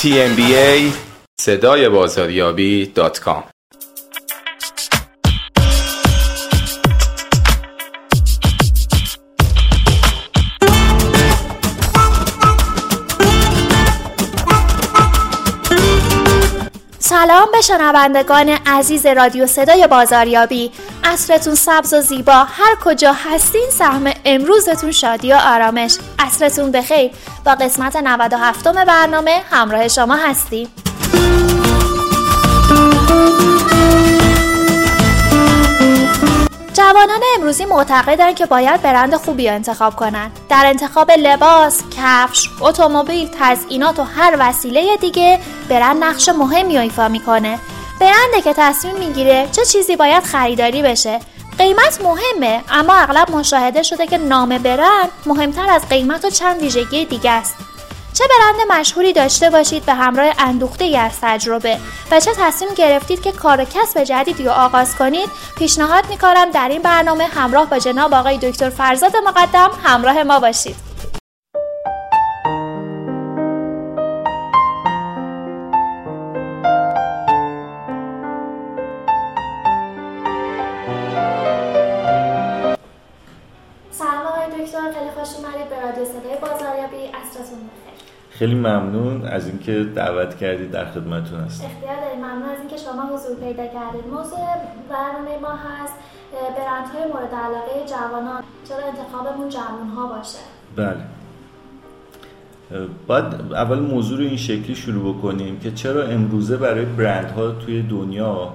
tmba صدای بازاریابی سلام به شنوندگان عزیز رادیو صدای بازاریابی. اصرتون سبز و زیبا. هر کجا هستین سهم امروزتون شادی و آرامش. اصرتون بخیر با قسمت 97 برنامه همراه شما هستیم. جوانان امروزی معتقدند که باید برند خوبی انتخاب کنند. در انتخاب لباس، کفش، اتومبیل، تزئینات و هر وسیله دیگه برند نقش مهمی ایفا می‌کنه. برنده که تصمیم می‌گیره چه چیزی باید خریداری بشه. قیمت مهمه اما اغلب مشاهده شده که نام برند مهمتر از قیمت و چند ویژگی دیگه است. چه برند مشهوری داشته باشید به همراه اندوخته ای از تجربه و چه تصمیم گرفتید که کار و کسب جدیدی رو آغاز کنید؟ پیشنهاد می‌کنم در این برنامه همراه با جناب آقای دکتر فرزاد مقدم همراه ما باشید. خیلی ممنون از اینکه دعوت کردید در خدمتتون هست اختیار داریم. ممنون از اینکه شما حضور پیدا کردید. موضوع برنامه ما هست برندهای مورد علاقه جوانان. چرا انتخابمون جوان ها باشه؟ بله. باید اول موضوع رو این شکلی شروع بکنیم که چرا امروزه برای برندها توی دنیا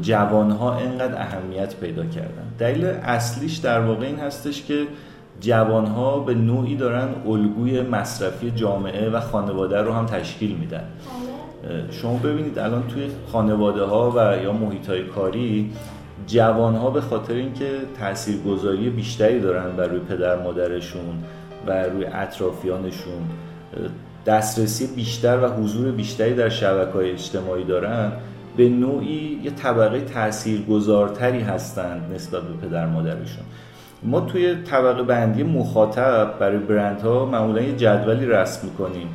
جوان ها اینقدر اهمیت پیدا کردن. دلیل اصلیش در واقع این هستش که جوانها به نوعی دارن الگوی مصرفی جامعه و خانواده رو هم تشکیل میدن. شما ببینید الان توی خانواده ها و یا محیط های کاری جوان ها به خاطر اینکه تاثیرگذاری بیشتری دارن بر روی پدر مادرشون و روی اطرافیانشون دسترسی بیشتر و حضور بیشتری در شبکه های اجتماعی دارن به نوعی یه طبقه تاثیرگذارتری هستند نسبت به پدر مادرشون. ما توی طبقه بندی مخاطب برای برندها معمولا یه جدولی رسم می‌کنیم.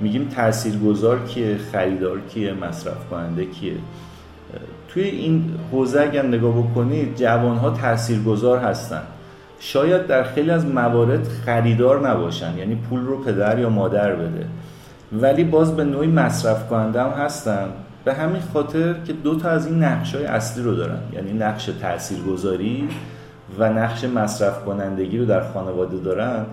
میگیم تاثیرگذار کیه خریدار کیه مصرف کننده کیه. توی این حوزه اگر نگاه بکنید جوان ها تاثیرگذار هستن. شاید در خیلی از موارد خریدار نباشن یعنی پول رو پدر یا مادر بده. ولی باز به نوعی مصرف کننده هم هستن. به همین خاطر که دو تا از این نقش های اصلی رو دارن. یعنی نقش تاثیرگذاری و نقش مصرف کنندگی رو در خانواده دارن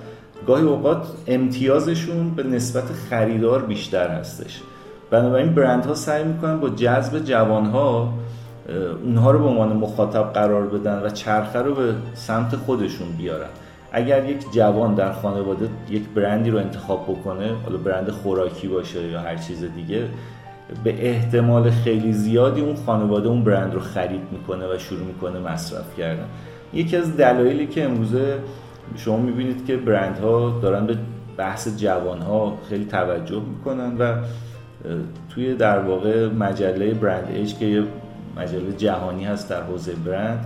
گاهی اوقات امتیازشون به نسبت خریدار بیشتر هستش. بنابراین برندها سعی می‌کنن با جذب جوانها اونها رو به عنوان مخاطب قرار بدن و چرخه رو به سمت خودشون بیارن. اگر یک جوان در خانواده یک برندی رو انتخاب بکنه حالا برند خوراکی باشه یا هر چیز دیگه به احتمال خیلی زیادی اون خانواده اون برند رو خرید می‌کنه و شروع می‌کنه مصرف کردن. یکی از دلایلی که امروزه شما می‌بینید که برندها دارن به بحث جوانها خیلی توجه می‌کنن و توی در واقع مجله برند ایج که یه مجله جهانی هست در حوزه برند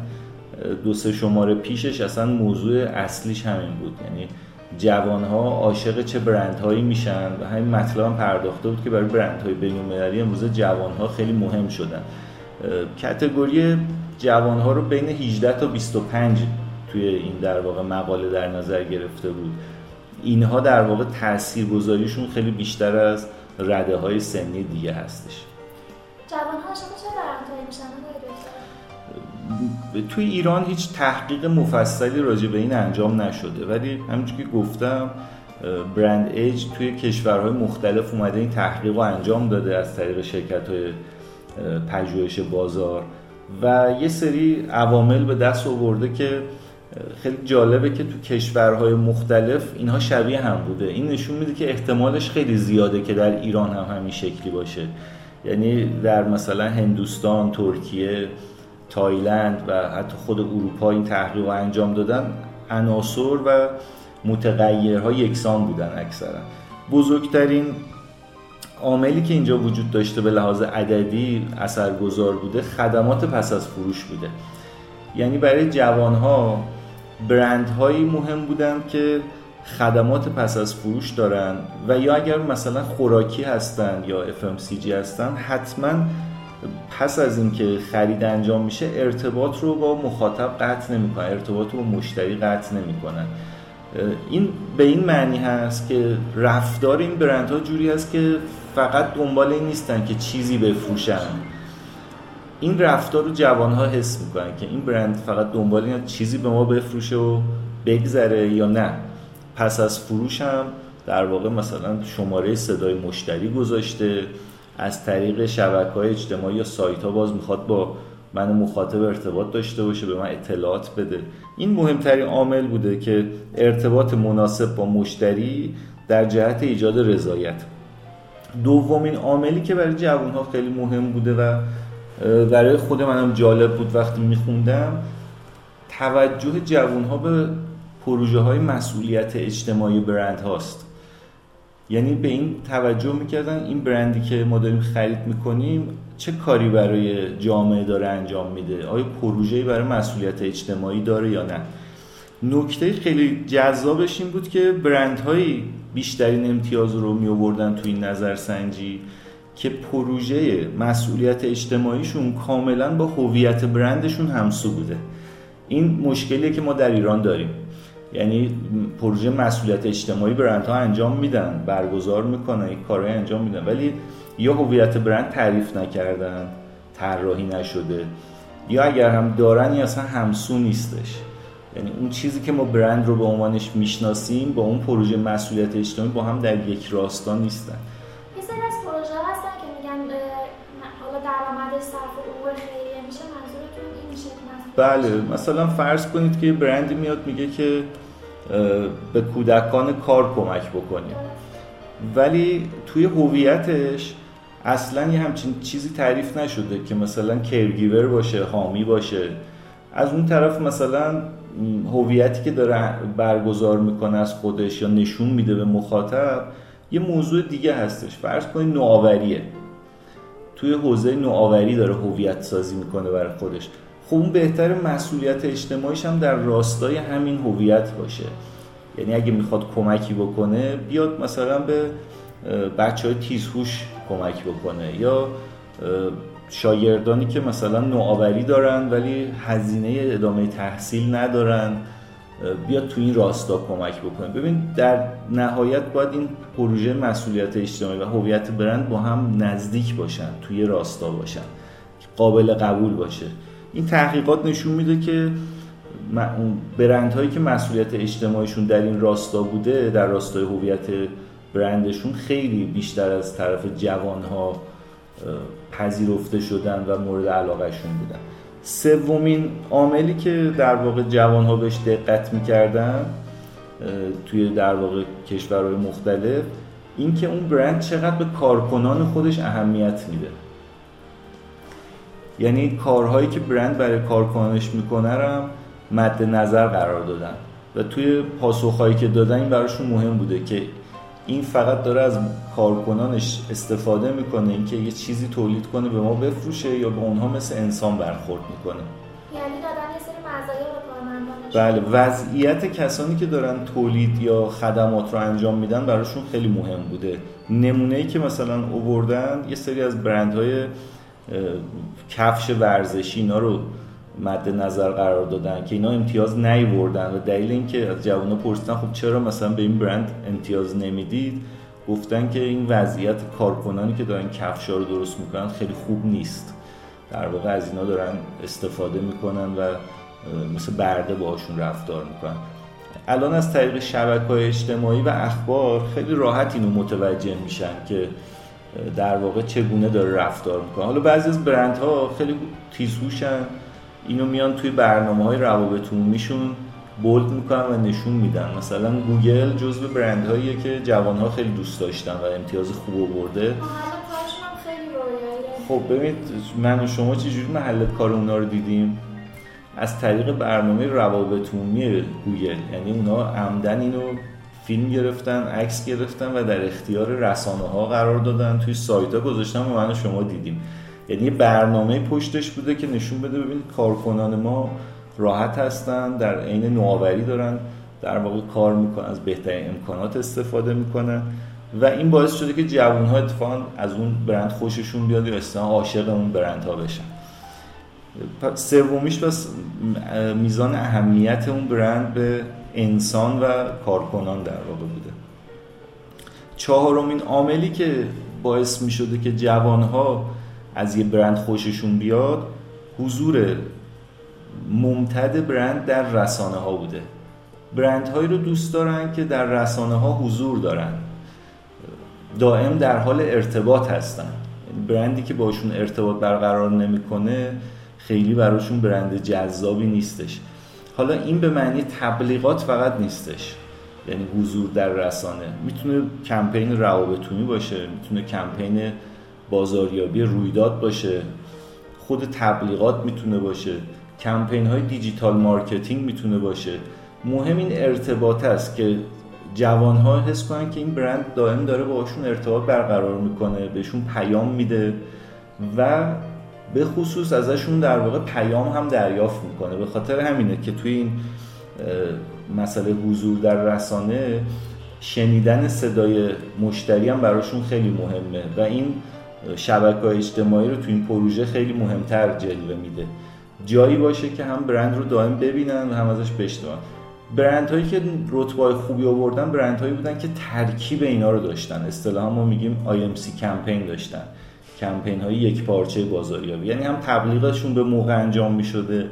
دو سه شماره پیشش اصلا موضوع اصلیش همین بود. یعنی جوانها عاشق چه برندهایی میشن و همین مطلب هم پرداخته بود که برای برندهای بین‌المللی امروزه جوانها خیلی مهم شدن. کتگوری جوانها رو بین 18 تا 25 توی این در واقع مقاله در نظر گرفته بود. اینها در واقع تاثیرگذاریشون خیلی بیشتر از رده های سنی دیگه هستش. جوانها چه میشن توی ایران هیچ تحقیق مفصلی راجع به این انجام نشده ولی همونجور که گفتم برند ایج توی کشورهای مختلف اومده این تحقیق رو انجام داده از طریق شرکت های پژوهش بازار. و یه سری عوامل به دست آورده که خیلی جالبه که تو کشورهای مختلف اینها شبیه هم بوده. این نشون میده که احتمالش خیلی زیاده که در ایران هم همین شکلی باشه. یعنی در مثلا هندوستان، ترکیه، تایلند و حتی خود اروپا این تحقیق انجام دادن عناصر و متغیرها یکسان بودن اکثرا. بزرگترین عاملی که اینجا وجود داشته به لحاظ عددی اثرگذار بوده خدمات پس از فروش بوده. یعنی برای جوانها برندهایی مهم بودند که خدمات پس از فروش دارن و یا اگر مثلا خوراکی هستن یا FMCG هستن حتما پس از اینکه خرید انجام میشه ارتباط رو با مخاطب قطع نمی‌کنن ارتباط رو با مشتری قطع نمی‌کنن. این به این معنی هست که رفتار این برندها جوری هست که فقط دنبال این نیستن که چیزی بفروشن. این رفتار رو جوان ها حس می‌کنن که این برند فقط دنبال این چیزی به ما بفروشه و بگذره یا نه. پس از فروش هم در واقع مثلا شماره صدای مشتری گذاشته از طریق شبکه های اجتماعی یا سایت ها باز می‌خواد با من مخاطب ارتباط داشته باشه به من اطلاعات بده. این مهمترین عامل بوده که ارتباط مناسب با مشتری در جهت ایجاد رضایت. دومین عاملی که برای جوان ها خیلی مهم بوده و برای خود منم جالب بود وقتی میخوندم توجه جوان ها به پروژه های مسئولیت اجتماعی برند هاست. یعنی به این توجه می‌کردن این برندی که ما داریم خرید می‌کنیم چه کاری برای جامعه داره انجام میده؟ آیا پروژه‌ای برای مسئولیت اجتماعی داره یا نه؟ نکته خیلی جذابش این بود که برندهایی بیشترین امتیاز رو می آوردن تو این نظرسنجی که پروژه مسئولیت اجتماعیشون کاملا با هویت برندشون همسو بوده. این مشکلیه که ما در ایران داریم. یعنی پروژه مسئولیت اجتماعی برندها انجام میدن برگزار می‌کنن این کارهای انجام میدن ولی یا هویت برند تعریف نکردن طراحی نشده یا اگر هم دارن یا اصلا همسو نیستش. یعنی اون چیزی که ما برند رو به عنوانش می‌شناسیم با اون پروژه مسئولیت اجتماعی با هم در یک راستا نیستن. یه سری از پروژه هستن که میگن حالا درآمد صرف خیریه میشه منظورتون این میشه بله مثلا فرض کنید که یه برندی میاد میگه که به کودکان کار کمک بکنیم. ولی توی هویتش اصلا یه همچین چیزی تعریف نشده که مثلا کرگیور باشه حامی باشه. از اون طرف مثلا هویتی که داره برگزار می‌کنه از خودش یا نشون میده به مخاطب یه موضوع دیگه هستش. فرض کنید نوآوریه. توی حوزه نوآوری داره هویت سازی می‌کنه برای خودش. خب اون بهتر مسئولیت اجتماعیش هم در راستای همین هویت باشه. یعنی اگه می‌خواد کمکی بکنه بیاد مثلا به بچه های تیزهوش کمک بکنه یا شاگردانی که مثلا نوآوری دارن ولی هزینه ادامه تحصیل ندارن بیاد تو این راستا کمک بکنه ببین در نهایت باید این پروژه مسئولیت اجتماعی و هویت برند با هم نزدیک باشن توی راستا باشن قابل قبول باشه. این تحقیقات نشون میده که برندهایی که مسئولیت اجتماعیشون در این راستا بوده در راستای هویت برندشون خیلی بیشتر از طرف جوانها پذیرفته شدن و مورد علاقهشون بودن. سومین عاملی که در واقع جوانها بهش دقت می‌کردن توی در واقع کشورهای مختلف اینکه اون برند چقدر به کارکنان خودش اهمیت میده. یعنی کارهایی که برند برای کارکنانش می‌کنه هم مد نظر قرار دادن. و توی پاسخهایی که دادن این براشون مهم بوده که این فقط داره از کارکنانش استفاده می‌کنه اینکه یه چیزی تولید کنه به ما بفروشه یا به اونها مثل انسان برخورد می‌کنه. یعنی دادن یه سری بله وضعیت کسانی که دارن تولید یا خدمات رو انجام میدن براشون خیلی مهم بوده. نمونه ای که مثلا اووردن یه سری از برندهای کفش ورزشی اینا رو مد نظر قرار دادن که اینا امتیاز نیوردن و دلیل اینکه از جوانا پرسیدن خب چرا مثلا به این برند امتیاز نمی‌دید؟ گفتن که این وضعیت کارکنانی که دارن کفشا رو درست می‌کنن خیلی خوب نیست. در واقع از اینا دارن استفاده می‌کنن و مثل برده باشون رفتار می‌کنن. الان از طریق شبکه های اجتماعی و اخبار خیلی راحت اینو متوجه میشن که در واقع چگونه داره رفتار می‌کنه. حالا بعضی از برندها خیلی تیزهوشن. اینو میان توی برنامه های روابط عمومیشون bold می‌کنن و نشون میدن. مثلا گوگل جزو برندهاییه که جوانها خیلی دوست داشتن و امتیاز خوب برده خب ببینید من و شما چجوری محل کار اونا رو دیدیم؟ از طریق برنامه روابط عمومی گوگل. یعنی اونا عمدن اینو فیلم گرفتن عکس گرفتن و در اختیار رسانه ها قرار دادن. توی سایت ها گذاشتن و من و شما دیدیم. یعنی برنامه پشتش بوده که نشون بده ببینید کارکنان ما راحت هستن در عین نوآوری دارن در واقع کار می‌کنن از بهترین امکانات استفاده می‌کنن و این باعث شده که جوان ها اتفاقا از اون برند خوششون بیاد یا اصلا عاشق اون برند ها بشن سومیش بس میزان اهمیت اون برند به انسان و کارکنان در واقع بوده. چهارمین عاملی که باعث می شده که جوان ها از یه برند خوششون بیاد حضور ممتد برند در رسانه ها بوده. برند هایی رو دوست دارن که در رسانه ها حضور دارن. دائم در حال ارتباط هستن. یعنی برندی که باشون ارتباط برقرار نمی‌کنه خیلی براشون برند جذابی نیستش. حالا این به معنی تبلیغات فقط نیستش. یعنی حضور در رسانه. می‌تونه کمپین روابط عمومی باشه می‌تونه کمپین بازاریابی رویداد باشه خود تبلیغات می‌تونه باشه کمپین های digital marketing می‌تونه باشه. مهم این ارتباط است که جوان ها حس کنن که این برند دائم داره باشون ارتباط برقرار می‌کنه بهشون پیام میده و به خصوص ازشون در واقع پیام هم دریافت می‌کنه. به خاطر همینه که توی این مسئله حضور در رسانه شنیدن صدای مشتری هم براشون خیلی مهمه و این شبکه اجتماعی رو تو این پروژه خیلی مهمتر جلوه میده. جایی باشه که هم برند رو دائم ببینن و هم ازش بشنون. برند هایی که رتبه خوبی آوردن برند هایی بودن که ترکیب اینا رو داشتن. اصطلاحا ما میگیم IMC کمپین داشتن. کمپین های یک پارچه بازاریابی. یعنی هم تبلیغشون به موقع انجام می شده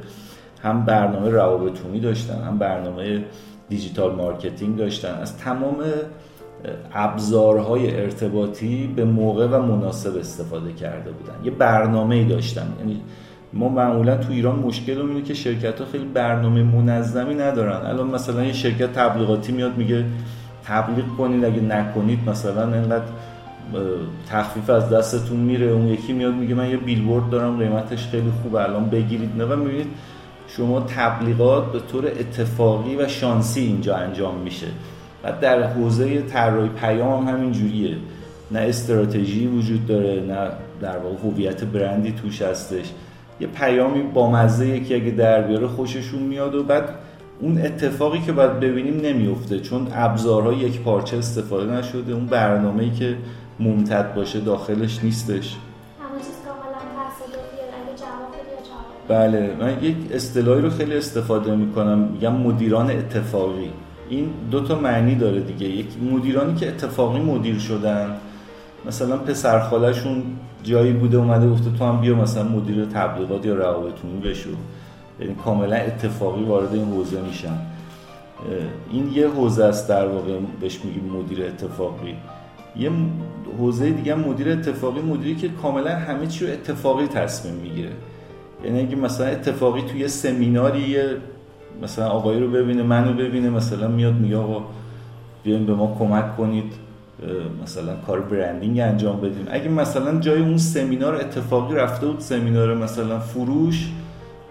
هم برنامه روابط عمومی داشتن هم برنامه digital marketing داشتن. از تمام ابزارهای ارتباطی به موقع و مناسب استفاده کرده بودن. یه برنامه ای داشتن. یعنی ما معمولا تو ایران مشکل اینه که شرکت ها خیلی برنامه منظمی ندارن. الان مثلا یه شرکت تبلیغاتی میاد میگه تبلیغ کنید اگه نکنید مثلا اینقدر تخفیف از دستتون میره. اون یکی میاد میگه من یه بیلبورد دارم قیمتش خیلی خوبه الان بگیرید. نه و می‌بینید شما تبلیغات به طور اتفاقی و شانسی اینجا انجام میشه. و در حوزه طراحی پیام هم همین جوریه نه استراتژی وجود داره نه در واقع هویت برندی توش هستش. یه پیامی با مزه که اگه در بیاره خوششون میاد و بعد اون اتفاقی که باید ببینیم نمیفته چون ابزارها یک پارچه استفاده نشده اون برنامه‌ای که ممتد باشه داخلش نیستش. بله من یک اصطلاحی رو خیلی استفاده می‌کنم. میگم مدیران اتفاقی. این دو تا معنی داره دیگه. یک مدیرانی که اتفاقی مدیر شدن. مثلا پسر خالشون جایی بوده اومده گفته تو هم بیا مثلا مدیر تبلیغات یا روابطونی بشو. یعنی کاملا اتفاقی وارد این حوزه میشن. این یه حوزه است در واقع بهش میگیم مدیر اتفاقی. یه حوزه دیگه مدیر اتفاقی مدیری که کاملا همه چی رو اتفاقی تصمیم می‌گیره. یعنی اگه مثلا اتفاقی توی سمیناری مثلا آقایی رو ببینه منو ببینه مثلا میاد میگه آقا بیاین به ما کمک کنید مثلا کار برندینگ انجام بدیم. اگه مثلا جای اون سمینار اتفاقی رفته بود سمینار مثلا فروش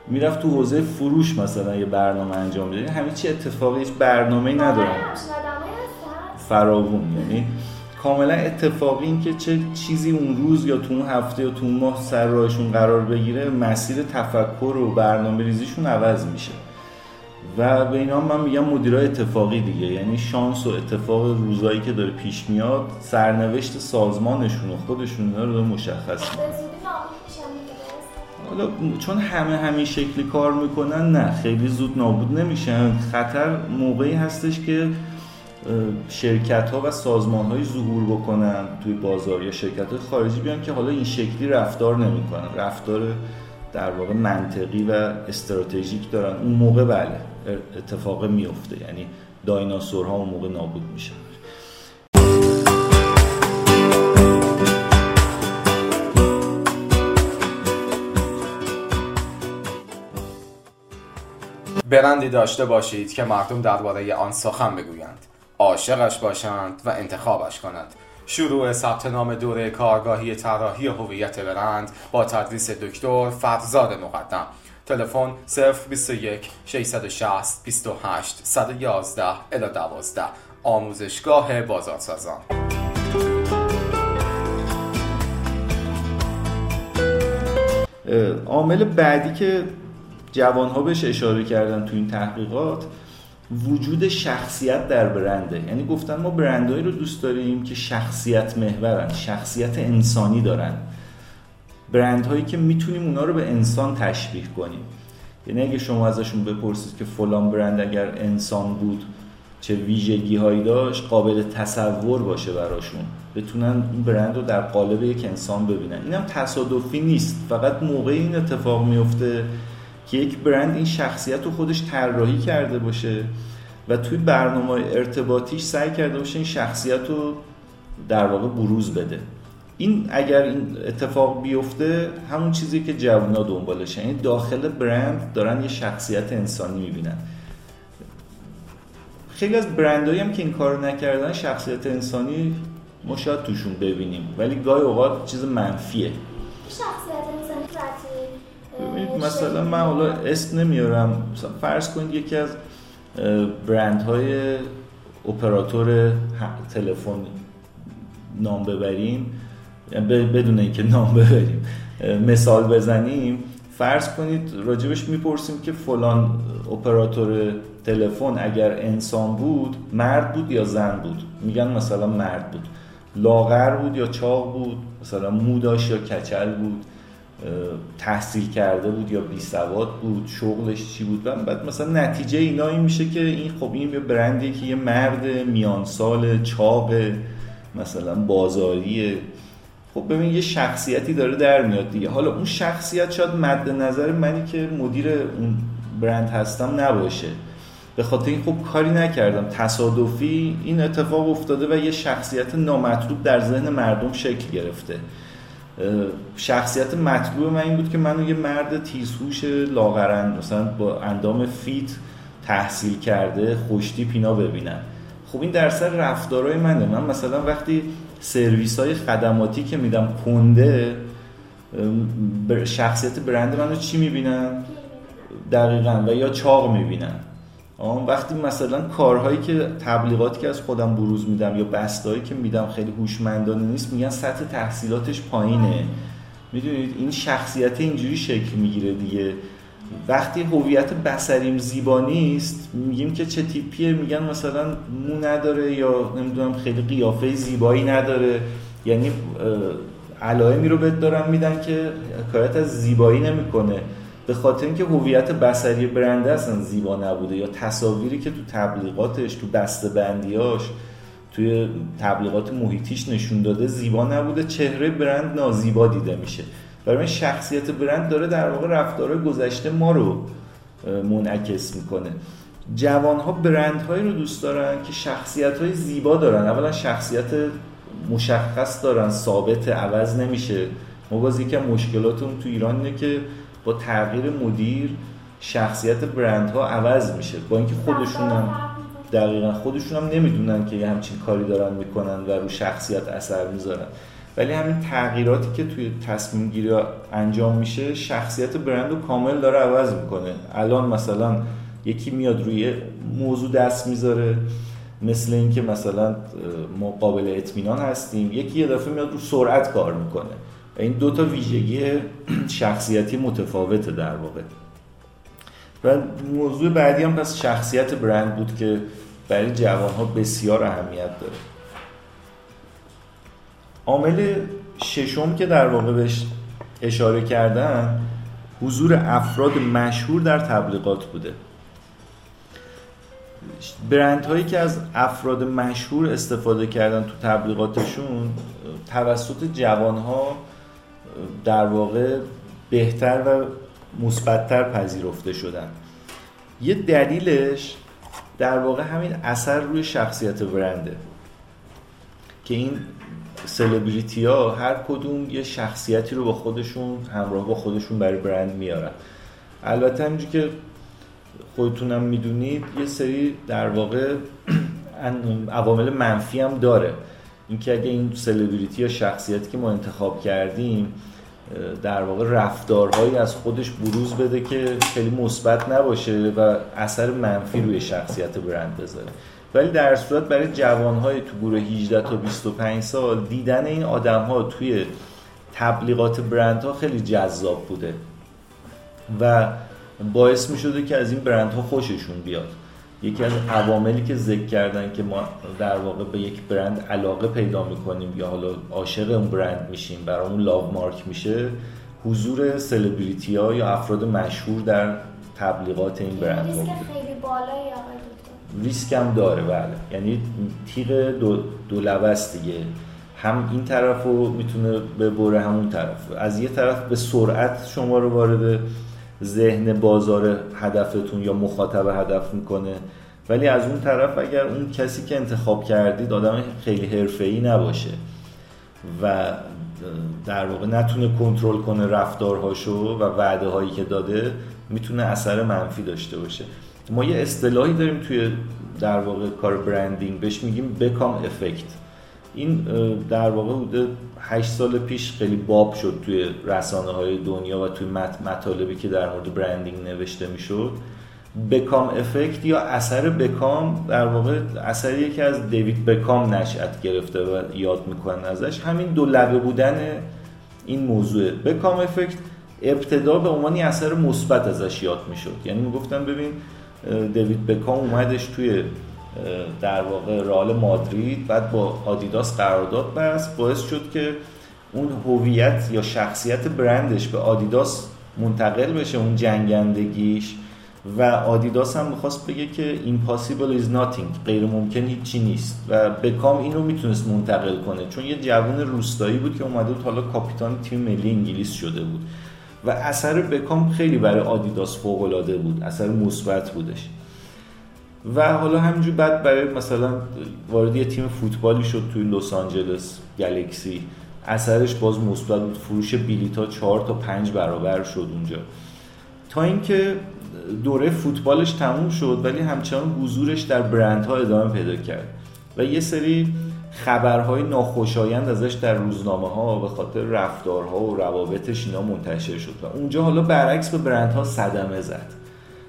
می‌رفت تو حوزه فروش مثلا یه برنامه انجام بده. همه چی اتفاقی هیچ برنامه‌ای نداره. فراوون. یعنی کاملا اتفاقی این که چه چیزی اون روز یا تو اون هفته یا تو اون ماه سر راهشون قرار بگیره مسیر تفکر و برنامه ریزیشون عوض میشه. و به اینا من میگم مدیرای اتفاقی دیگه. یعنی شانس و اتفاق روزایی که داره پیش میاد سرنوشت سازمانشون و خودشون اینا رو مشخص حالا چون همه همین شکلی کار می‌کنن نه خیلی زود نابود نمیشن خطر موقعی هستش که شرکت ها و سازمان های ظهور بکنن توی بازار یا شرکت های خارجی بیان که حالا این شکلی رفتار نمی‌کنن. رفتار در واقع منطقی و استراتژیک دارن. اون موقع بله. اتفاق میفته. یعنی دایناسورها اون موقع نابود میشن برندی داشته باشید که مردم درباره آن سخن بگویند. عاشقش باشند و انتخابش کنند شروع ثبت نام دوره کارگاهی طراحی هویت برند با تدریس دکتر فرزاد مقدم. تلفن 021 660 28 111 الی 12 آموزشگاه بازارسازان. عامل بعدی که جوان ها بهش اشاره کردن تو این تحقیقات وجود شخصیت در برنده. یعنی گفتن ما برندهایی رو دوست داریم که شخصیت محورن شخصیت انسانی دارن. برندهایی که می‌تونیم اونا رو به انسان تشبیه کنیم. یعنی اگه شما ازشون بپرسید که فلان برند اگر انسان بود چه ویژگی هایی داشت قابل تصور باشه براشون. بتونن این برند رو در قالب یک انسان ببینن. اینم تصادفی نیست. فقط موقع این اتفاق میفته که یک برند این شخصیت رو خودش طراحی کرده باشه و توی برنامه ارتباطیش سعی کرده باشه این شخصیت رو در واقع بروز بده. این اگر این اتفاق بیفته همون چیزی که جوونا دنبالش یعنی داخل برند دارن یه شخصیت انسانی می‌بینن. خیلی از برندهایی هم که این کارو نکردن شخصیت انسانی ما شاید توشون ببینیم. ولی گاهی اوقات چیز منفیه. شخصیت ببینید مثلا من حالا اسم نمیارم. فرض کنید یکی از برندهای اپراتور تلفن نام ببریم بدون اینکه نام ببریم مثال بزنیم. فرض کنید راجبش می‌پرسیم که فلان اپراتور تلفن اگر انسان بود مرد بود یا زن بود؟ میگن مثلا مرد بود. لاغر بود یا چاق بود؟ مثلا موداش یا کچل بود؟ تحصیل کرده بود یا بی سواد بود؟ شغلش چی بود؟ بعد مثلا نتیجه اینا این میشه که این خب این یه برندی که یه مرد میان سال چاق مثلا بازاریه. خب ببین یه شخصیتی داره در میاد دیگه. حالا اون شخصیت شاید مد نظر منی که مدیر اون برند هستم نباشه. به خاطر این خب کاری نکردم. تصادفی این اتفاق افتاده و یه شخصیت نامطلوب در ذهن مردم شکل گرفته. شخصیت مطلوب من این بود که منو یه مرد تیزهوش لاغرن مثلا با اندام فیت تحصیل کرده خوشتی پینا ببینن خب این در سر رفتارهای منه. من مثلا وقتی سرویس های خدماتی که میدم کنده شخصیت برند منو چی می‌بینن؟ دقیقا و یا چاق می‌بینن. وقتی مثلا کارهایی که تبلیغاتی که از خودم بروز میدم یا بستایی که میدم خیلی هوشمندانه نیست میگن سطح تحصیلاتش پایینه. می‌دونید؟ این شخصیت اینجوری شکل می‌گیره دیگه. وقتی هویت بسریم زیبا نیست میگیم که چه تیپیه میگن مثلا مو نداره یا نمی‌دونم خیلی قیافه زیبایی نداره. یعنی علائمی رو بهت دارن میدن که حکایت از زیبایی نمی‌کنه. به خاطر اینکه هویت بصری برند اصلا زیبا نبوده یا تصاویری که تو تبلیغاتش تو بسته بندیاش توی تبلیغات محیطیش نشون داده زیبا نبوده چهره برند نازیبا دیده میشه. برای شخصیت برند داره در واقع رفتارهای گذشته ما رو منعکس می‌کنه. جوان ها برند هایی رو دوست دارن که شخصیت های زیبا دارن. اولا شخصیت مشخص دارن ثابت عوض نمیشه. ما باز یکم مشکلاتمون تو ایران اینه که با تغییر مدیر شخصیت برندها عوض میشه. با اینکه خودشون هم دقیقا خودشون هم نمی‌دونن که یه همچین کاری دارن می‌کنن و رو شخصیت اثر می‌ذارن. ولی همین تغییراتی که توی تصمیم گیری انجام میشه شخصیت برند رو کامل داره عوض می‌کنه. الان مثلا یکی میاد روی موضوع دست می‌ذاره مثل اینکه مثلا ما قابل اطمینان هستیم. یکی یه دفعه میاد رو سرعت کار می‌کنه. این دو تا ویژگی شخصیتی متفاوته در واقع. و موضوع بعدی هم پس شخصیت برند بود که برای جوان ها بسیار اهمیت داره. عامل ششم که در واقع بهش اشاره کردن حضور افراد مشهور در تبلیغات بوده. برند هایی که از افراد مشهور استفاده کردن تو تبلیغاتشون توسط جوان ها در واقع بهتر و مثبتتر پذیرفته شدن. یه دلیلش در واقع همین اثر روی شخصیت برنده که این سلبریتی ها هر کدوم یه شخصیتی رو با خودشون همراه با خودشون برای برند میارن. البته همینجور که خودتونم می‌دونید یه سری در واقع عوامل منفی هم داره. اینکه اگه این سلبریتی یا شخصیتی که ما انتخاب کردیم در واقع رفتارهایی از خودش بروز بده که خیلی مثبت نباشه و اثر منفی روی شخصیت برند بذاره. ولی در صورت برای جوانهای تو گروه 18 تا 25 سال دیدن این آدم توی تبلیغات برندها خیلی جذاب بوده و باعث می شده که از این برندها خوششون بیاد. یکی از عواملی که ذکر کردن که ما در واقع به یک برند علاقه پیدا می‌کنیم یا حالا عاشق اون برند میشیم برامون لاو مارک میشه حضور سلبریتی ها یا افراد مشهور در تبلیغات این برند ریسک خیلی بالایی ریسک هم داره بله. یعنی تیغ دو, دو دیگه. هم این طرف رو می‌تونه ببره همون طرف از یه طرف به سرعت شما رو وارد ذهن بازار هدفتون یا مخاطب هدف می‌کنه. ولی از اون طرف اگر اون کسی که انتخاب کردید آدم خیلی حرفه‌ای نباشه و در واقع نتونه کنترل کنه رفتارهاشو و وعده هایی که داده می‌تونه اثر منفی داشته باشه. ما یه اصطلاحی داریم توی در واقع کار برندینگ بهش میگیم بکام افکت این در واقع بوده 8 سال پیش خیلی باب شد توی رسانه های دنیا و توی مطالبی که در مورد برندینگ نوشته می‌شد. بکام افکت یا اثر بکام در واقع اثریه که از دیوید بکام نشأت گرفته و یاد می‌کنن ازش. همین دو لبه بودن این موضوع. بکام افکت ابتدا به عنوان اثر مثبت ازش یاد می‌شد. یعنی می‌گفتن ببین دیوید بکام اومدش توی در واقع رئال مادرید بعد با آدیداس قرارداد بست باعث شد که اون هویت یا شخصیت برندش به آدیداس منتقل بشه اون جنگندگیش. و آدیداس هم می‌خواست بگه که impossible is nothing غیر ممکن هیچی نیست. و بکام این رو می‌تونست منتقل کنه. چون یه جوان روستایی بود که اومده بود حالا کاپیتان تیم ملی انگلیس شده بود. و اثر بکام خیلی برای آدیداس فوق العاده بود. اثر مثبت بودش. و حالا همینجور بعد برای مثلا وارد تیم فوتبالی شد توی لس آنجلس گلکسی. اثرش باز مثبت بود. فروش بلیتا چهار تا پنج برابر شد اونجا. تا اینکه دوره فوتبالش تموم شد ولی همچنان حضورش در برندها ادامه پیدا کرد. و یه سری خبرهای ناخوشایند ازش در روزنامه ها به خاطر رفتارها و روابطش اینا منتشر شد. و اونجا حالا برعکس به برندها صدمه زد.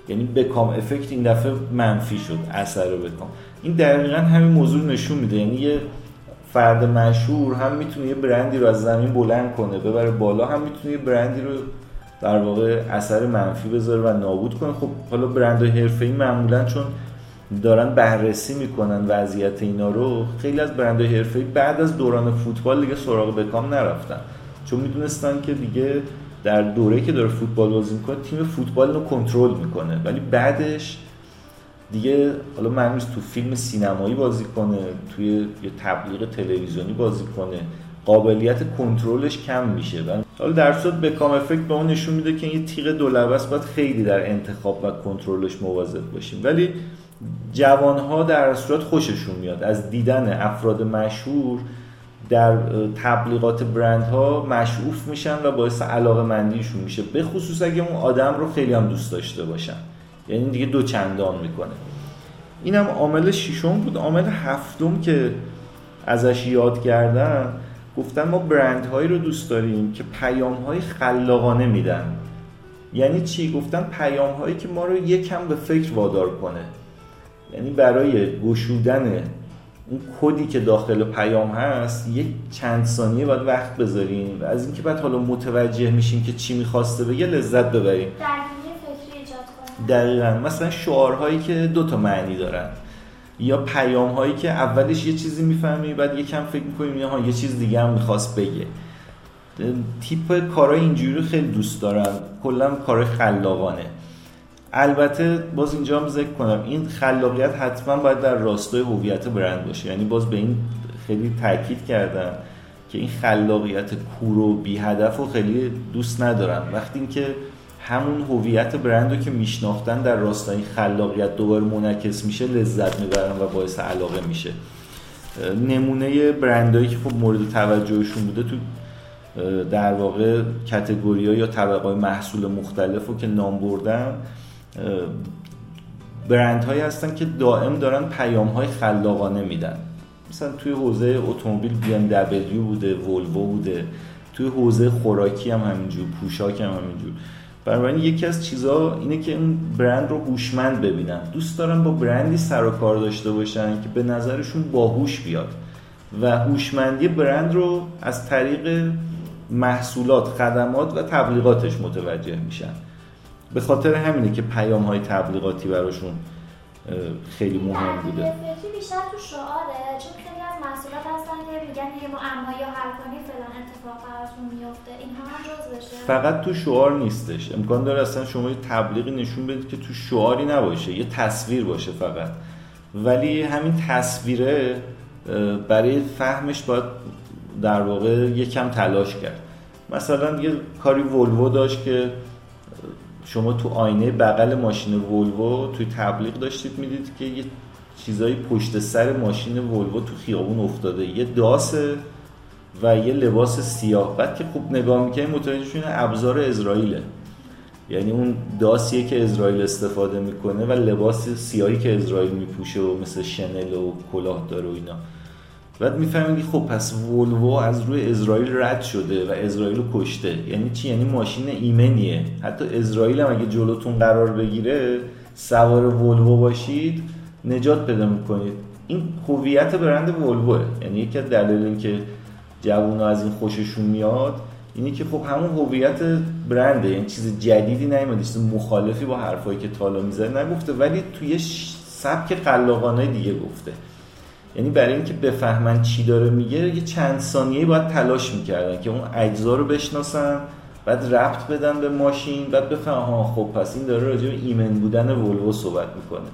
یعنی بکام افکت این دفعه منفی شد اثر بکام این دقیقا همین موضوع نشون میده. یعنی یه فرد مشهور هم می‌تونه یه برندی رو از زمین بلند کنه ببره بالا هم می‌تونه یه برندی رو در واقع اثر منفی بذاره و نابود کنه. خب حالا برندهای حرفه‌ای معمولا چون دارن بررسی می‌کنن وضعیت اینا رو خیلی از برندهای حرفه‌ای بعد از دوران فوتبال دیگه سراغ بکام نرفتن. چون می‌دونستن که دیگه در دوره که داره فوتبال بازی می‌کنه تیم فوتبال رو کنترل می‌کنه. ولی بعدش دیگه حالا معنی تو فیلم سینمایی بازی کنه توی یه تبلیغ تلویزیونی بازی کنه. قابلیت کنترلش کم میشه. حالا در صورت بکام افکت به اون نشون میده که این تیغ دو است باید خیلی در انتخاب و کنترلش مواظب باشیم. ولی جوانها در صورت خوششون میاد. از دیدن افراد مشهور در تبلیغات برندها مشعوف میشن و باعث علاقه مندیشون میشه. به خصوص اگه اون آدم رو خیلی هم دوست داشته باشن. یعنی دیگه دو چندان می‌کنه. این هم عامل ششم بود. عامل هفتم که ازش یاد کردن گفتن ما برندهایی رو دوست داریم که پیام های خلاقانه میدن. یعنی چی؟ گفتن پیام هایی که ما رو یکم به فکر وادار کنه. یعنی برای گشودن اون کدی که داخل پیام هست یک چند ثانیه باید وقت بذاریم و از اینکه بعد حالا متوجه میشیم که چی می‌خواسته بگه لذت ببریم. دقیقا. مثلا شعارهایی که دو تا معنی دارن. یا پیام هایی که اولش یه چیزی می‌فهمی بعد یکم فکر می‌کنیم یا یه چیز دیگه هم می‌خواست بگه. تیپ کارهای اینجوری خیلی دوست دارم. کلا کار خلاقانه. البته باز اینجا هم ذکر کنم این خلاقیت حتما باید در راستای هویت برند باشه. یعنی باز به این خیلی تاکید کردم که این خلاقیت کور و بی هدف و خیلی دوست ندارم. وقتی که همون هویت برند رو که میشناختن در راستای خلاقیت دوباره منعکس میشه لذت می‌برن و باعث علاقه میشه. نمونه برندهایی که خب مورد توجهشون بوده تو در واقع کتگوری یا طبقه محصول مختلف که نام بردن برند هایی هستن که دائم دارن پیام های خلاقانه میدن. مثلا توی حوزه اتومبیل بی ام دبلیو بوده ولوو بوده. توی حوزه خوراکی هم همینجور پوشاک هم همینجور. بنابراین یکی از چیزها اینه که اون برند رو هوشمند ببینن. دوست دارن با برندی سر و کار داشته باشن که به نظرشون باهوش بیاد. و هوشمندی برند رو از طریق محصولات خدمات و تبلیغاتش متوجه میشن. به خاطر همینه که پیام های تبلیغاتی براشون خیلی مهم بوده. بیشتر تو شعاره چون خیلی از محصولات هستن که میگن یه ما اما یا هر کنی فلان اتفاق براتون میفته. اینها هم جز بشه. فقط تو شعار نیستش. امکان داره اصلا شما یه تبلیغی نشون بدید که تو شعاری نباشه یه تصویر باشه فقط. ولی همین تصویره برای فهمش باید در واقع یکم تلاش کرد. مثلا یه کاری ولوو داشت که شما تو آینه بغل ماشین ولوو توی تبلیغ داشتید می‌دید که یه چیزایی پشت سر ماشین ولوو تو خیابون افتاده. یه داسه و یه لباس سیاه. بعد که خوب نگاه می‌کنی متوجه شدین ابزار اسرائیله. یعنی اون داسیه که اسرائیل استفاده می‌کنه و لباس سیاهی که اسرائیل میپوشه و مثل شنل و کلاه داره و اینا. بعد می‌فهمید خب پس ولوو از روی اسرائیل رد شده و اسرائیل رو کشته. یعنی چی؟ یعنی ماشین ایمنیه. حتی اسرائیل هم اگه جلوتون قرار بگیره سوار ولوو باشید نجات پیدا می‌کنید. این هویت برند ولوه یعنی یکی از دلایل اینکه جوونا از این خوششون میاد اینی که خب همون هویت برنده. یعنی چیز جدیدی نیومده چیز مخالفی با حرفایی که تالا می‌زنه نگفته ولی توی سبک خلاقانه دیگه گفته. یعنی برای اینکه بفهمن چی داره میگه یه چند ثانیه باید تلاش می‌کردن که اون اجزا رو بشناسن بعد ربط بدن به ماشین بعد بفهم ها خب پس این داره راجع به ایمن بودن ولوو صحبت می‌کنه.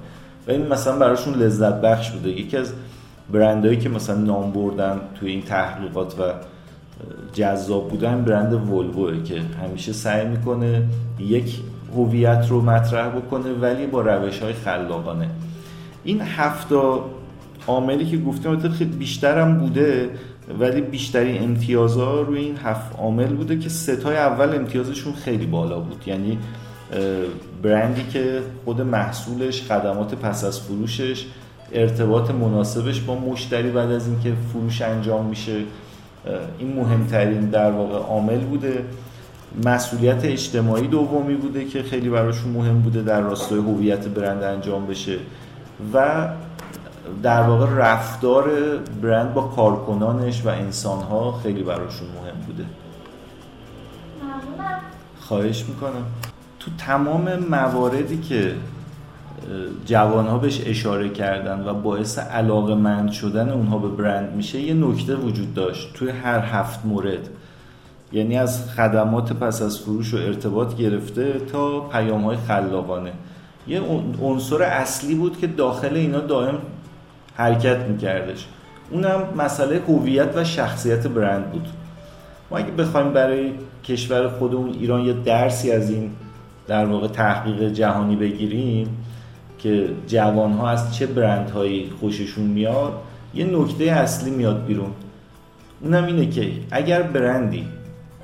و این مثلا براشون لذت بخش بوده. یکی از برندهایی که مثلا نام بردن توی این تحقیقات و جذاب بودن برند ولووه که همیشه سعی می‌کنه یک هویت رو مطرح بکنه ولی با روش های خلاقانه. این هفتا عاملی که گفتیم خیلی بیشتر هم بوده ولی بیشترین امتیازها روی این هفت عامل بوده که ستای اول امتیازشون خیلی بالا بود. یعنی برندی که خود محصولش خدمات پس از فروشش ارتباط مناسبش با مشتری بعد از اینکه فروش انجام میشه این مهمترین در واقع عامل بوده. مسئولیت اجتماعی دومی بوده که خیلی براشون مهم بوده در راستای هویت برند انجام بشه. و در واقع رفتار برند با کارکنانش و انسانها خیلی براشون مهم بوده. خواهش می‌کنم. تو تمام مواردی که جوان ها بهش اشاره کردن و باعث علاقه مند شدن اونها به برند میشه یه نکته وجود داشت توی هر هفت مورد. یعنی از خدمات پس از فروش و ارتباط گرفته تا پیام های خلاقانه. یه عنصر اصلی بود که داخل اینا دائم حرکت میکردش. اونم مسئله هویت و شخصیت برند بود. ما اگه بخوایم برای کشور خودمون ایران یه درسی از این در واقع تحقیق جهانی بگیریم که جوان ها از چه برندهایی خوششون میاد یه نکته اصلی میاد بیرون. اونم اینه که اگر برندی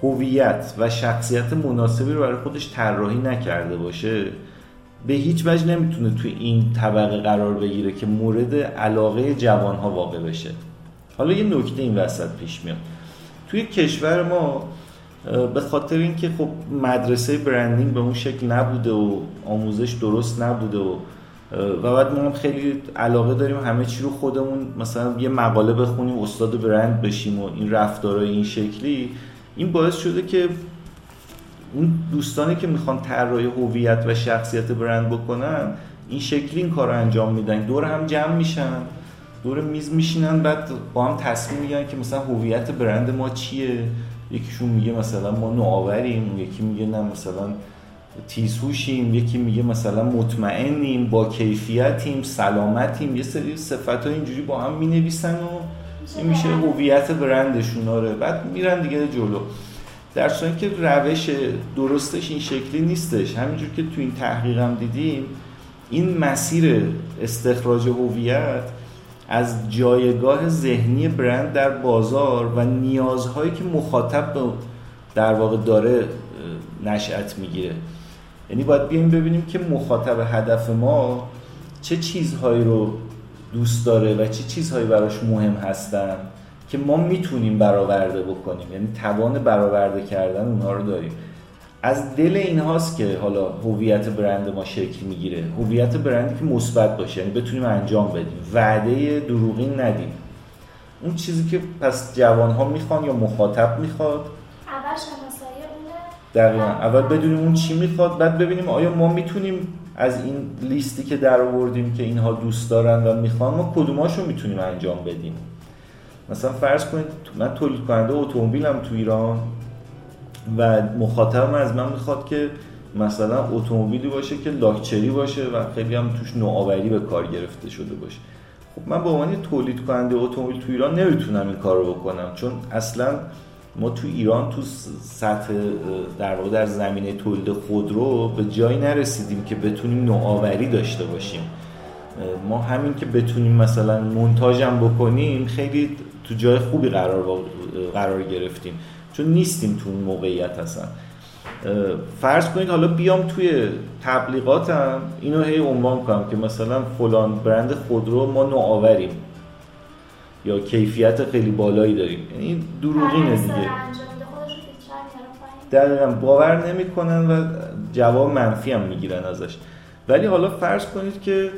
هویت و شخصیت مناسبی رو برای خودش طراحی نکرده باشه به هیچ وجه نمی‌تونه توی این طبقه قرار بگیره که مورد علاقه جوان ها واقع بشه. حالا یه نکته این وسط پیش میاد. توی کشور ما به خاطر اینکه خب مدرسه برندینگ به اون شکل نبوده و آموزش درست نبوده و و بعد ما هم خیلی علاقه داریم همه چی رو خودمون مثلا یه مقاله بخونیم استاد برند بشیم و این رفتارهای این شکلی این باعث شده که اون دوستانی که می‌خوان طراحی هویت و شخصیت برند بکنن این شکلی این کار انجام میدن. دور هم جمع میشن دور میز میشینن بعد با هم تصمیم میگن که مثلا هویت برند ما چیه؟ یکیشون میگه مثلا ما نوآوریم یکی میگه نه مثلا تیزهوشیم یکی میگه مثلا مطمئنیم با کیفیتیم سلامتیم. یه سری صفت ها اینجوری با هم می‌نویسن و این میشه هویت برندشون. آره بعد میرن دیگه جلو. در صورتی که روش درستش این شکلی نیستش. همینجور که تو این تحقیقم دیدیم این مسیر استخراج هویت از جایگاه ذهنی برند در بازار و نیازهایی که مخاطب در واقع داره نشأت می‌گیره. یعنی باید بیایم ببینیم که مخاطب هدف ما چه چیزهایی رو دوست داره و چه چیزهایی براش مهم هستن. که ما می‌تونیم برآورده بکنیم. یعنی توان برآورده کردن اونها رو داریم. از دل این هاست که حالا هویت برند ما شکل می‌گیره. هویت برندی که مثبت باشه یعنی بتونیم انجام بدیم. وعده دروغین ندیم. اون چیزی که پس جوان ها می‌خوان یا مخاطب می‌خواد؟ اول شناسایی دقیقا. اول بدونیم اون چی می‌خواد بعد ببینیم آیا ما می‌تونیم از این لیستی که در آوردیم که اینها دوست دارن و می‌خوان ما کدوماشو می‌تونیم انجام بدیم؟ مثلا فرض کنید من تولید کننده اتومبیلم تو ایران و مخاطبم از من می‌خواد که مثلا اتومبیلی باشه که لاکچری باشه و خیلی هم توش نوآوری به کار گرفته شده باشه. خب من به عنوان تولید کننده اتومبیل تو ایران نمی‌تونم این کار بکنم چون اصلا ما تو ایران تو سطح در واقع در زمینه تولید خودرو به جایی نرسیدیم که بتونیم نوآوری داشته باشیم. ما همین که بتونیم مثلا منتاجم بکنیم خیلی تو جای خوبی قرار قرار گرفتیم. چون نیستیم تو اون موقعیت هستن فرض کنید حالا بیام توی تبلیغاتم اینو هی عنوان کنم که مثلا فلان برند خودرو ما نوآوریم. یا کیفیت خیلی بالایی داریم. یعنی دروغینه دیگه دقیقا باور نمی‌کنن و جواب منفی هم می‌گیرن ازش. ولی حالا فرض کنید که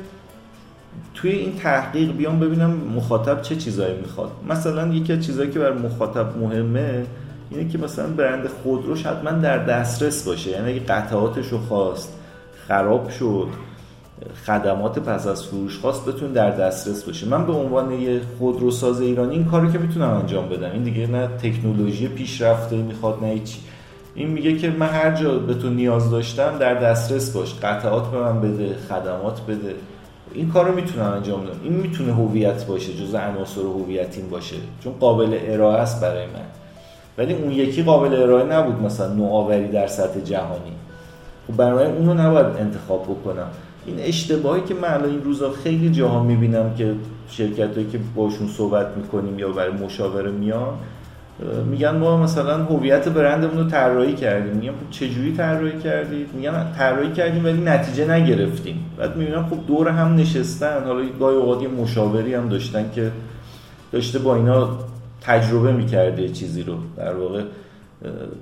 توی این تحقیق بیام ببینم مخاطب چه چیزایی می‌خواد. مثلا یکی از چیزایی که بر مخاطب مهمه اینه که مثلا برند خودروش حتما در دسترس باشه. یعنی اگه قطعاتش خواست خراب شد خدمات پس از فروش خواست بتون در دسترس باشه. من به عنوان یه خودروساز ایرانی این کاری که می‌تونم انجام بدم. این دیگه نه تکنولوژی پیشرفته می‌خواد نه هیچی. این میگه که من هر جا به تو نیاز داشتم در دسترس باش. قطعات به من بده خدمات بده. این کار رو می‌تونم انجام بدم این می‌تونه هویت باشه جز عناصر هویتین باشه. چون قابل ارائه است برای من. ولی اون یکی قابل ارائه نبود مثلا نوآوری در سطح جهانی. خب برای اونو نباید انتخاب بکنم. این اشتباهی که من این روزا خیلی جاها می‌بینم که شرکت هایی که باشون صحبت می‌کنیم یا برای مشاوره میان میگن ما مثلا هویت برندمون رو طراحی کردیم. میگم خب چجوری طراحی کردید؟ میگن طراحی کردیم ولی نتیجه نگرفتیم. بعد می‌بینم خب دور هم نشستن. حالا گاهی اوقات مشاوری هم داشتن که داشته با اینا تجربه می‌کرده چیزی رو. در واقع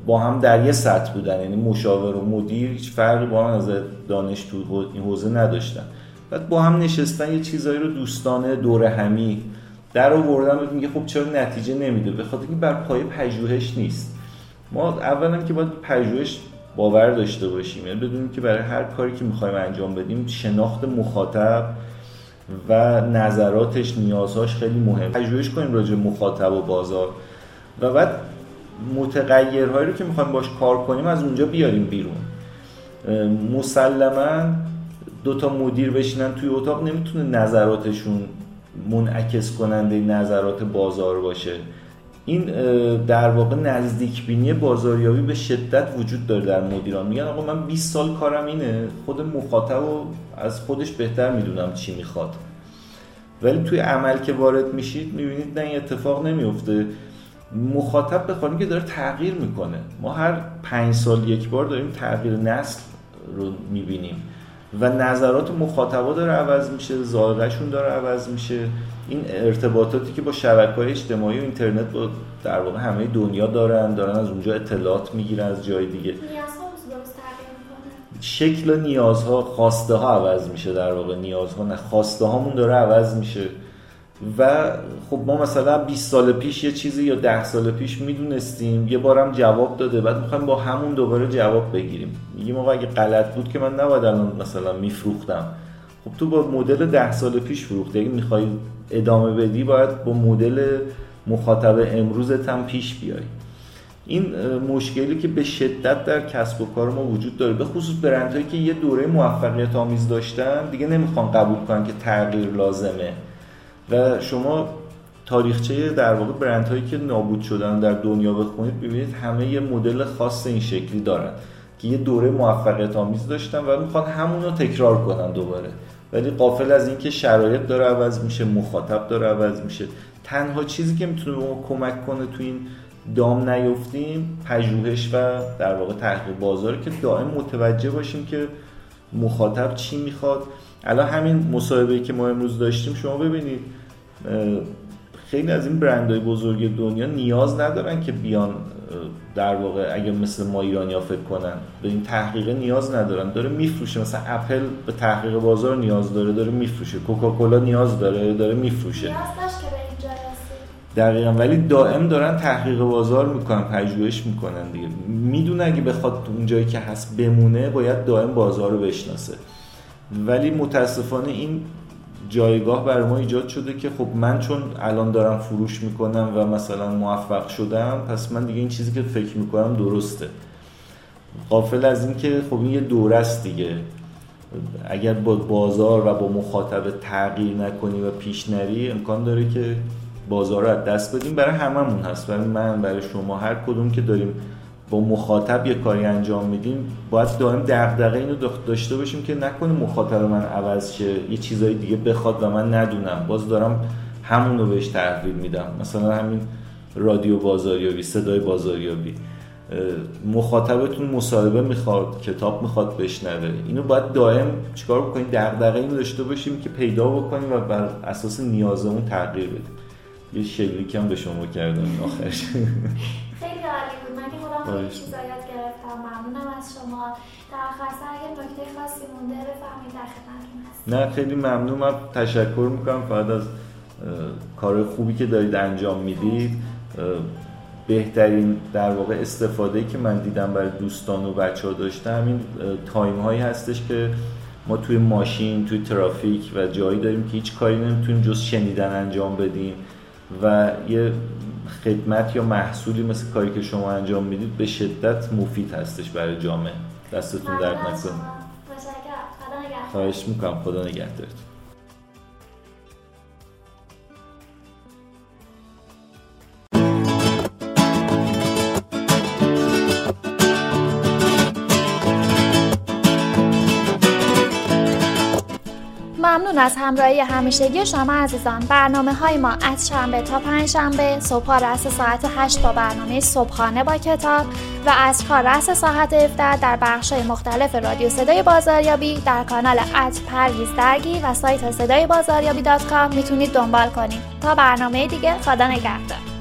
با هم در یه سطح بودن. یعنی مشاور و مدیر هیچ فرقی با هم از دانش تو این حوزه نداشتن. بعد با هم نشستن یه چیزایی رو دوستانه دور همی در آوردن میگه خب چرا نتیجه نمیده؟ به خاطر اینکه بر پایه پژوهش نیست. ما اولا که باید پژوهش باور داشته باشیم. یعنی بدونیم که برای هر کاری که می‌خوایم انجام بدیم شناخت مخاطب و نظراتش نیازهاش خیلی مهم پژوهش کنیم راجع مخاطب و بازار. و بعد متغیرهایی رو که می‌خوایم باش کار کنیم از اونجا بیاریم بیرون. مسلما دو تا مدیر بشینن توی اتاق نمی‌تونه نظراتشون منعکس کننده نظرات بازار باشه. این در واقع نزدیک بینی بازاریابی به شدت وجود داره در مدیران. میگن آقا من 20 سال کارم اینه خود مخاطب و از خودش بهتر می‌دونم چی می‌خواد. ولی توی عمل که وارد میشید می‌بینید نه این اتفاق نمیفته مخاطب به که داره تغییر می‌کنه. ما هر پنج سال یک بار داریم تغییر نسل رو می‌بینیم. و نظرات مخاطبا داره عوض میشه ذائقهشون داره عوض میشه. این ارتباطاتی که با شبکه های اجتماعی و اینترنت با در واقع همه دنیا دارن دارن از اونجا اطلاعات می‌گیرن از جای دیگه. شکل نیازها خواسته ها عوض میشه در واقع. نیازها نه خواسته هامون داره عوض میشه. و خب ما مثلا 20 سال پیش یه چیزی یا 10 سال پیش می‌دونستیم. یه بارم جواب داده. بعد می‌خوایم با همون دوباره جواب بگیریم. میگیم آقا اگه غلط بود که من نباید الان مثلا میفروختم. خب تو با مدل 10 سال پیش فروخته اگه می‌خوای ادامه بدی باید با مدل مخاطب امروزت هم پیش بیای. این مشکلی که به شدت در کسب و کار ما وجود داره. به خصوص برندهایی که یه دوره موفقیت آمیز داشتن دیگه نمی‌خوان قبول کنن که تغییر لازمه. و شما تاریخچه در واقع برندهایی که نابود شدن در دنیا بخونید ببینید همه یه مدل خاص این شکلی دارن که یه دوره موفقیت آمیز داشتن و می‌خوان همون رو تکرار کنن دوباره. ولی قافل از اینکه شرایط داره عوض میشه مخاطب داره عوض میشه. تنها چیزی که می‌تونه به ما کمک کنه تو این دام نیفتیم پژوهش و در واقع تحقیق بازار که دائم متوجه باشیم که مخاطب چی می‌خواد. الان همین مصاحبه که ما امروز داشتیم شما ببینید خیلی از این برندهای بزرگ دنیا نیاز ندارن که بیان در واقع اگه مثل ما ایرانی ها فکر کنن. به این تحقیق نیاز ندارن. داره میفروشه. مثلا اپل به تحقیق بازار نیاز داره داره میفروشه. کوکاکولا نیاز داره داره میفروشه. دقیقا. ولی دائم دارن تحقیق بازار می‌کنن پژوهش می‌کنن دیگه. می‌دونه اگه بخواد اون جایی که هست بمونه باید دائم بازار رو بشناسه. ولی متاسفانه این جایگاه بر ما ایجاد شده که خب من چون الان دارم فروش می‌کنم و مثلا موفق شدم پس من دیگه این چیزی که فکر می‌کنم درسته. قافل از این که خب این یه دوره دیگه. اگر با بازار و با مخاطب تغییر نکنی و پیش نری امکان داره که بازار رو از دست بدیم. برای هممون هست. برای من برای شما هر کدوم که داریم با مخاطب یه کاری انجام میدیم باید دائم دغدغه اینو داشته باشیم که نکنه مخاطب من عوض شه یه چیزای دیگه بخواد و من ندونم. باز دارم همون رو بهش تحویل میدم. مثلا همین رادیو بازاریابی صدای بازاریابی. مخاطبتون مصاحبه می‌خواد کتاب می‌خواد بشنوه. اینو باید دائم چیکار بکنیم؟ دغدغه اینو داشته باشیم که پیدا بکنیم و بر اساس نیازمون تغییر بدیم. یه شلیک هم به شما کردم آخرش. خیلی عالی بود. خیلی چیزا یاد گرفتم. ممنونم از شما. در آخر اگه نکته خاصی مونده بفهمید در خدمتتون هست نه خیلی ممنونم. تشکر می‌کنم. فقط از کار خوبی که دارید انجام می‌دید بهترین در واقع استفاده که من دیدم برای دوستان و بچه ها داشته همین تایم هایی هستش که ما توی ماشین توی ترافیک و جایی داریم که هیچ کاری نمی‌تونیم جز شنیدن انجام بدیم. و یه خدمت یا محصولی مثل کاری که شما انجام می‌دید به شدت مفید هستش برای جامعه. دستتون درد نکنه. خواهش می‌کنم. خدا نگهدارتون. ممنون از همراهی همیشگی شما عزیزان. برنامه های ما از شنبه تا پنج شنبه صبح رأس ساعت 8 با برنامه صبحانه با کتاب و از کار رأس ساعت 17 در بخش های مختلف رادیو صدای بازاریابی در کانال at پرویز درگی و سایت صدای بازاریابی dot com می‌تونید دنبال کنید. تا برنامه دیگه خدا نگهدار.